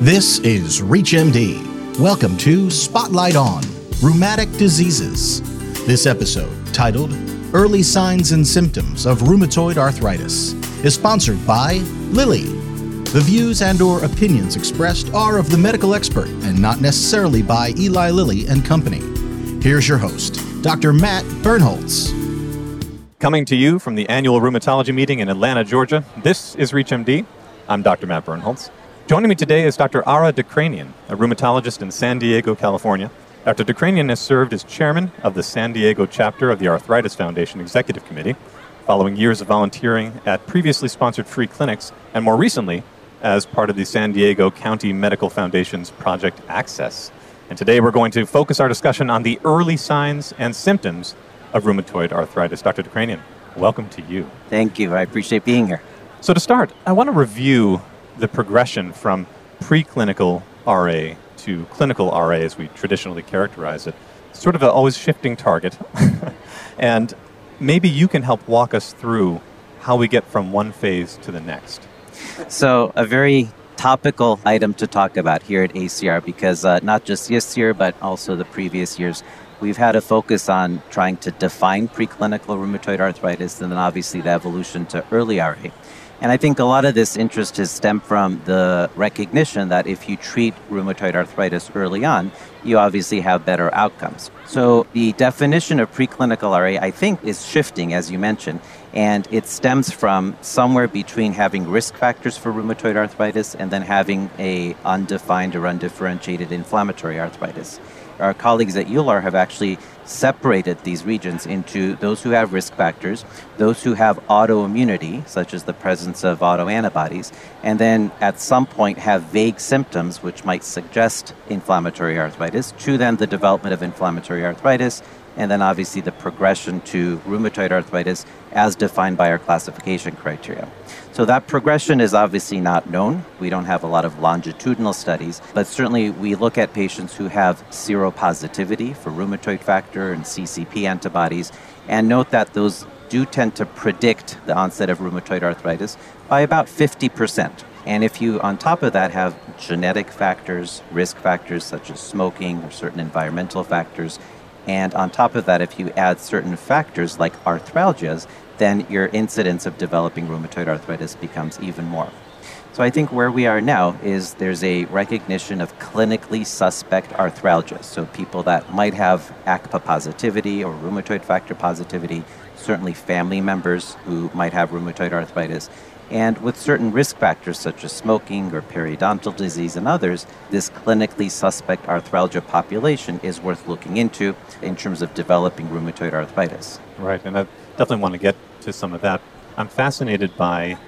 This is ReachMD. Welcome to Spotlight on Rheumatic Diseases. This episode, titled Early Signs and Symptoms of Rheumatoid Arthritis, is sponsored by Lilly. The views and or opinions expressed are of the medical expert and not necessarily by Eli Lilly and Company. Here's your host, Dr. Matt Birnholz. Coming to you from the annual rheumatology meeting in Atlanta, Georgia, this is ReachMD. I'm Dr. Matt Birnholz. Joining me today is Dr. Ara Dikranian, a rheumatologist in San Diego, California. Dr. Dikranian has served as chairman of the San Diego chapter of the Arthritis Foundation Executive Committee, following years of volunteering at previously sponsored free clinics, and more recently, as part of the San Diego County Medical Foundation's Project Access. And today we're going to focus our discussion on the early signs and symptoms of rheumatoid arthritis. Dr. Dikranian, welcome to you. Thank you. I appreciate being here. So, to start, I want to review the progression from preclinical RA to clinical RA as we traditionally characterize it. Sort of an always shifting target. and maybe you can help walk us through how we get from one phase to the next. So, a very topical item to talk about here at ACR because uh, not just this year, but also the previous years, we've had a focus on trying to define preclinical rheumatoid arthritis and then obviously the evolution to early RA. And I think a lot of this interest has stemmed from the recognition that if you treat rheumatoid arthritis early on, you obviously have better outcomes. So the definition of preclinical RA, I think, is shifting, as you mentioned, and it stems from somewhere between having risk factors for rheumatoid arthritis and then having a undefined or undifferentiated inflammatory arthritis our colleagues at EULAR have actually separated these regions into those who have risk factors, those who have autoimmunity, such as the presence of autoantibodies, and then at some point have vague symptoms which might suggest inflammatory arthritis, to then the development of inflammatory arthritis, and then obviously the progression to rheumatoid arthritis as defined by our classification criteria. So that progression is obviously not known. We don't have a lot of longitudinal studies, but certainly we look at patients who have seropositivity for rheumatoid factor and CCP antibodies and note that those do tend to predict the onset of rheumatoid arthritis by about 50%. And if you, on top of that, have genetic factors, risk factors such as smoking or certain environmental factors, and on top of that, if you add certain factors like arthralgias, then your incidence of developing rheumatoid arthritis becomes even more. So I think where we are now is there's a recognition of clinically suspect arthralgia. So people that might have ACPA positivity or rheumatoid factor positivity, certainly family members who might have rheumatoid arthritis, and with certain risk factors such as smoking or periodontal disease and others, this clinically suspect arthralgia population is worth looking into in terms of developing rheumatoid arthritis. Right, and I definitely want to get to some of that. I'm fascinated by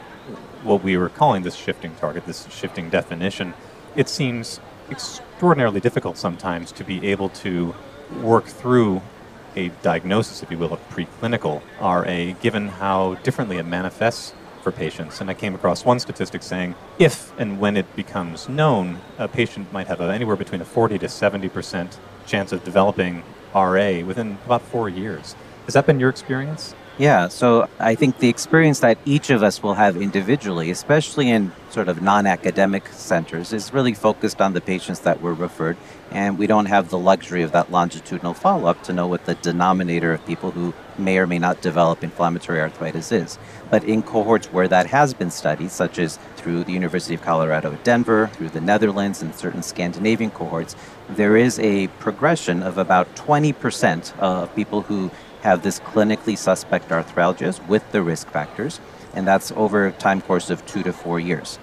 what we were calling this shifting target, this shifting definition. It seems extraordinarily difficult sometimes to be able to work through a diagnosis, if you will, of preclinical RA, given how differently it manifests for patients. And I came across one statistic saying if and when it becomes known, a patient might have a, anywhere between a 40 to 70% chance of developing RA within about four years. Has that been your experience? Yeah, so I think the experience that each of us will have individually, especially in sort of non academic centers, is really focused on the patients that were referred. And we don't have the luxury of that longitudinal follow up to know what the denominator of people who may or may not develop inflammatory arthritis is. But in cohorts where that has been studied, such as through the University of Colorado at Denver, through the Netherlands, and certain Scandinavian cohorts, there is a progression of about 20% of people who have this clinically suspect arthralgias with the risk factors, and that's over a time course of two to four years.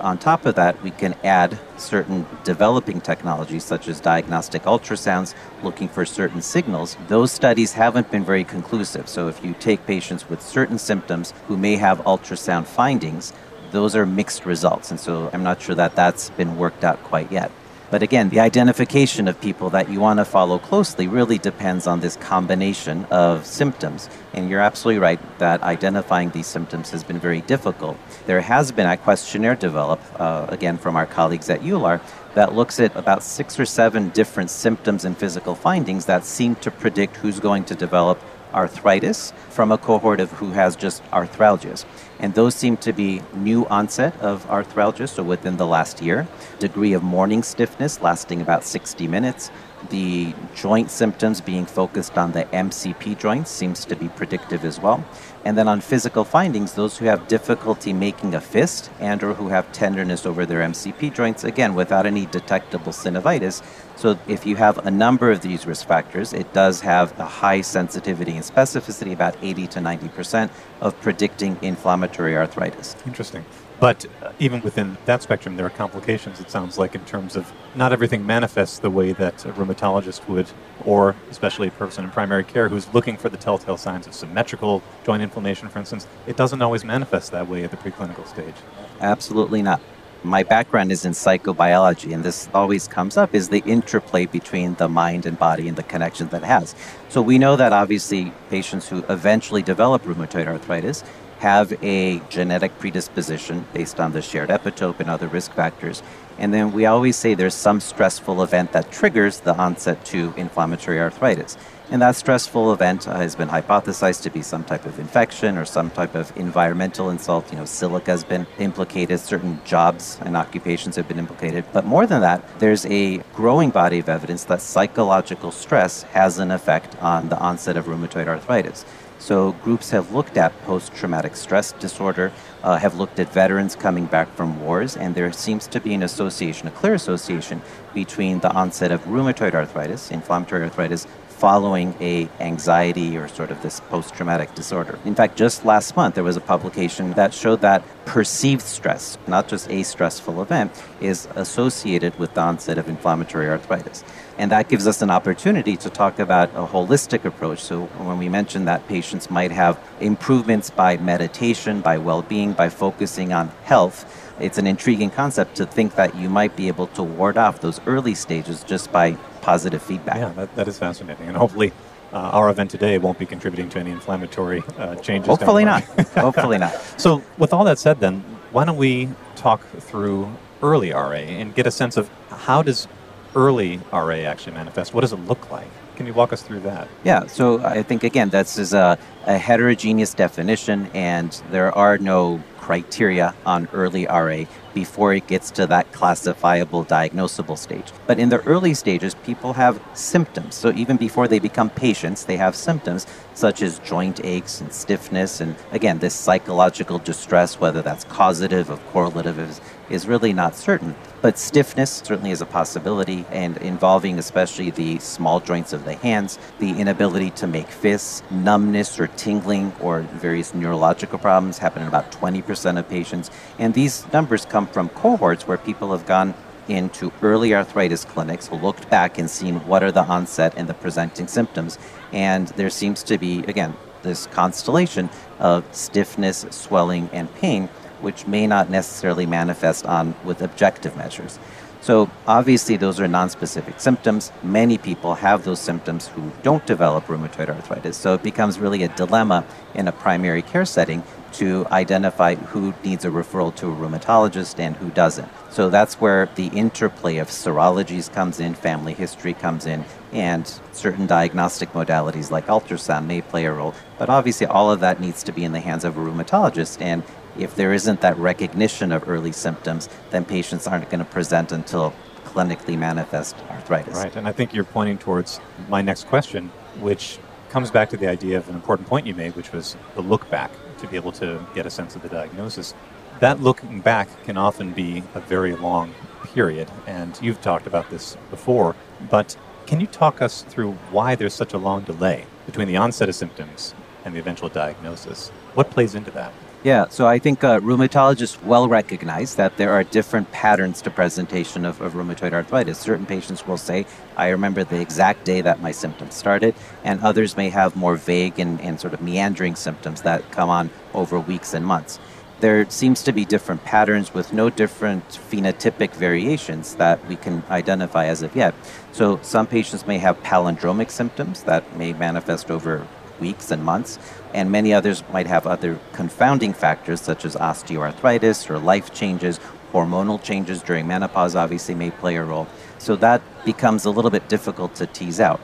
On top of that, we can add certain developing technologies such as diagnostic ultrasounds looking for certain signals. Those studies haven't been very conclusive. So, if you take patients with certain symptoms who may have ultrasound findings, those are mixed results. And so, I'm not sure that that's been worked out quite yet. But again, the identification of people that you want to follow closely really depends on this combination of symptoms. And you're absolutely right that identifying these symptoms has been very difficult. There has been a questionnaire developed, uh, again, from our colleagues at EULAR, that looks at about six or seven different symptoms and physical findings that seem to predict who's going to develop arthritis from a cohort of who has just arthralgias. And those seem to be new onset of arthralgia, so within the last year. Degree of morning stiffness lasting about 60 minutes. The joint symptoms being focused on the MCP joints seems to be predictive as well. And then on physical findings, those who have difficulty making a fist and or who have tenderness over their MCP joints, again, without any detectable synovitis. So if you have a number of these risk factors, it does have a high sensitivity and specificity, about 80 to 90% of predicting inflammatory arthritis. Interesting. But uh, even within that spectrum, there are complications, it sounds like, in terms of not everything manifests the way that a rheumatologist would, or especially a person in primary care who's looking for the telltale signs of symmetrical joint inflammation, for instance. It doesn't always manifest that way at the preclinical stage. Absolutely not. My background is in psychobiology, and this always comes up is the interplay between the mind and body and the connection that it has. So we know that obviously patients who eventually develop rheumatoid arthritis have a genetic predisposition based on the shared epitope and other risk factors. And then we always say there's some stressful event that triggers the onset to inflammatory arthritis. And that stressful event has been hypothesized to be some type of infection or some type of environmental insult. You know, silica has been implicated, certain jobs and occupations have been implicated. But more than that, there's a growing body of evidence that psychological stress has an effect on the onset of rheumatoid arthritis. So groups have looked at post-traumatic stress disorder, uh, have looked at veterans coming back from wars, and there seems to be an association, a clear association between the onset of rheumatoid arthritis, inflammatory arthritis, following a anxiety or sort of this post-traumatic disorder. In fact, just last month there was a publication that showed that perceived stress, not just a stressful event, is associated with the onset of inflammatory arthritis. And that gives us an opportunity to talk about a holistic approach. So, when we mentioned that patients might have improvements by meditation, by well being, by focusing on health, it's an intriguing concept to think that you might be able to ward off those early stages just by positive feedback. Yeah, that, that is fascinating. And hopefully, uh, our event today won't be contributing to any inflammatory uh, changes. Hopefully not. Hopefully not. So, with all that said, then, why don't we talk through early RA and get a sense of how does early RA actually manifest? What does it look like? Can you walk us through that? Yeah, so I think again, this is a, a heterogeneous definition, and there are no criteria on early RA before it gets to that classifiable diagnosable stage. But in the early stages, people have symptoms. So even before they become patients, they have symptoms such as joint aches and stiffness. And again, this psychological distress, whether that's causative or correlative, is, is really not certain. But stiffness certainly is a possibility, and involving especially the small joints of the hands, the inability to make fists, numbness or tingling, or various neurological problems happen in about 20% of patients. And these numbers come from cohorts where people have gone into early arthritis clinics, looked back and seen what are the onset and the presenting symptoms. And there seems to be, again, this constellation of stiffness, swelling, and pain which may not necessarily manifest on with objective measures. So obviously those are non-specific symptoms. Many people have those symptoms who don't develop rheumatoid arthritis. So it becomes really a dilemma in a primary care setting to identify who needs a referral to a rheumatologist and who doesn't. So that's where the interplay of serologies comes in, family history comes in, and certain diagnostic modalities like ultrasound may play a role. But obviously all of that needs to be in the hands of a rheumatologist and if there isn't that recognition of early symptoms, then patients aren't going to present until clinically manifest arthritis. Right, and I think you're pointing towards my next question, which comes back to the idea of an important point you made, which was the look back to be able to get a sense of the diagnosis. That looking back can often be a very long period, and you've talked about this before, but can you talk us through why there's such a long delay between the onset of symptoms and the eventual diagnosis? What plays into that? Yeah, so I think uh, rheumatologists well recognize that there are different patterns to presentation of, of, rheumatoid arthritis. Certain patients will say, I remember the exact day that my symptoms started, and others may have more vague and, and sort of meandering symptoms that come on over weeks and months. There seems to be different patterns with no different phenotypic variations that we can identify as of yet. So some patients may have palindromic symptoms that may manifest over weeks and months, and many others might have other confounding factors such as osteoarthritis or life changes, hormonal changes during menopause obviously may play a role. So that becomes a little bit difficult to tease out.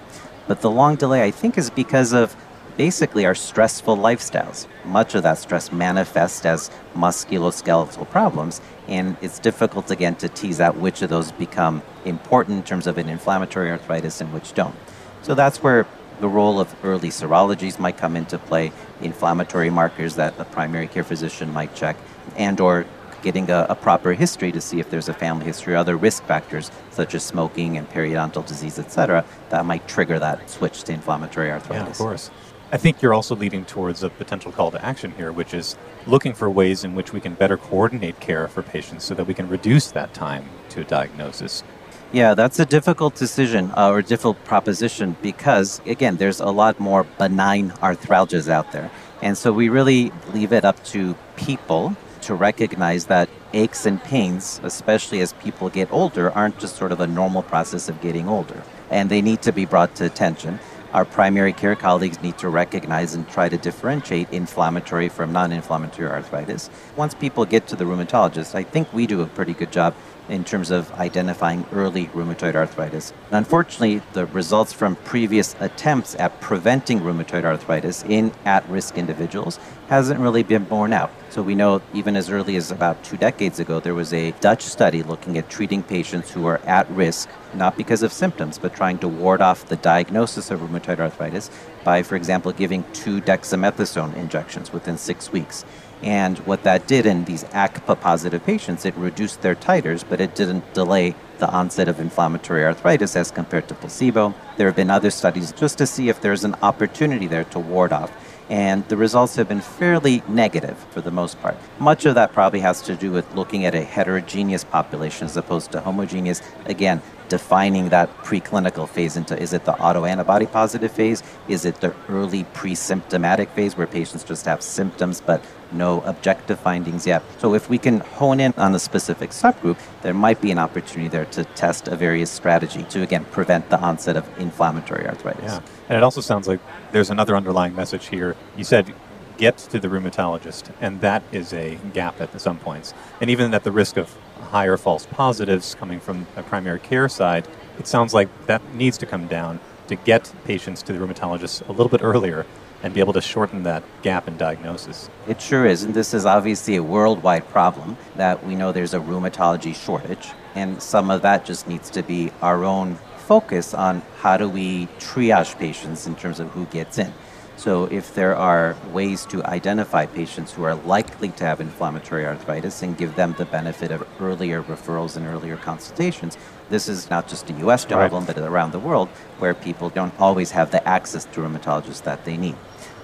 But the long delay, I think, is because of basically our stressful lifestyles. Much of that stress manifests as musculoskeletal problems, and it's difficult again to tease out which of those become important in terms of an inflammatory arthritis and which don't. So that's where the role of early serologies might come into play, inflammatory markers that a primary care physician might check, and or getting a, a, proper history to see if there's a family history or other risk factors such as smoking and periodontal disease, etc., that might trigger that switch to inflammatory arthritis. Yeah, of course. I think you're also leading towards a potential call to action here, which is looking for ways in which we can better coordinate care for patients so that we can reduce that time to a diagnosis. Yeah, that's a difficult decision uh, or difficult proposition because, again, there's a lot more benign arthralgias out there. And so we really leave it up to people to recognize that aches and pains, especially as people get older, aren't just sort of a normal process of getting older. And they need to be brought to attention. Our primary care colleagues need to recognize and try to differentiate inflammatory from non inflammatory arthritis. Once people get to the rheumatologist, I think we do a pretty good job in terms of identifying early rheumatoid arthritis. Unfortunately, the results from previous attempts at preventing rheumatoid arthritis in at risk individuals hasn't really been borne out. So we know even as early as about two decades ago, there was a Dutch study looking at treating patients who are at risk, not because of symptoms, but trying to ward off the diagnosis of rheumatoid arthritis by, for example, giving two dexamethasone injections within six weeks. And what that did in these ACPA positive patients, it reduced their titers, but it didn't delay the onset of inflammatory arthritis as compared to placebo. There have been other studies just to see if there's an opportunity there to ward off. And the results have been fairly negative for the most part. Much of that probably has to do with looking at a heterogeneous population as opposed to homogeneous. Again, defining that preclinical phase into is it the autoantibody positive phase? Is it the early pre symptomatic phase where patients just have symptoms but no objective findings yet? So, if we can hone in on a specific subgroup, there might be an opportunity there to test a various strategy to, again, prevent the onset of inflammatory arthritis. Yeah. And it also sounds like there's another underlying message here. You said get to the rheumatologist, and that is a gap at some points. And even at the risk of higher false positives coming from a primary care side, it sounds like that needs to come down to get patients to the rheumatologist a little bit earlier and be able to shorten that gap in diagnosis. It sure is. And this is obviously a worldwide problem that we know there's a rheumatology shortage. And some of that just needs to be our own focus on how do we triage patients in terms of who gets in. So, if there are ways to identify patients who are likely to have inflammatory arthritis and give them the benefit of earlier referrals and earlier consultations, this is not just a US problem, right. but around the world where people don't always have the access to rheumatologists that they need.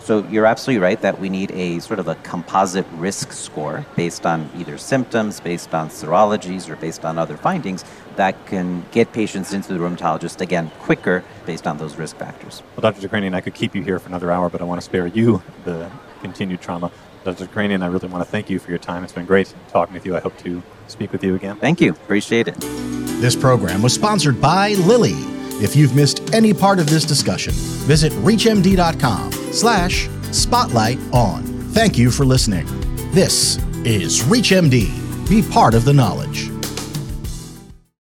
So you're absolutely right that we need a sort of a composite risk score based on either symptoms, based on serologies, or based on other findings that can get patients into the rheumatologist again quicker based on those risk factors. Well, Dr. Dikranian, I could keep you here for another hour, but I want to spare you the continued trauma. Dr. Dikranian, I really want to thank you for your time. It's been great talking with you. I hope to speak with you again. Thank you. Appreciate it. This program was sponsored by Lilly. If you've missed any part of this discussion, visit reachmd.com slash spotlight on. Thank you for listening. This is ReachMD. Be part of the knowledge.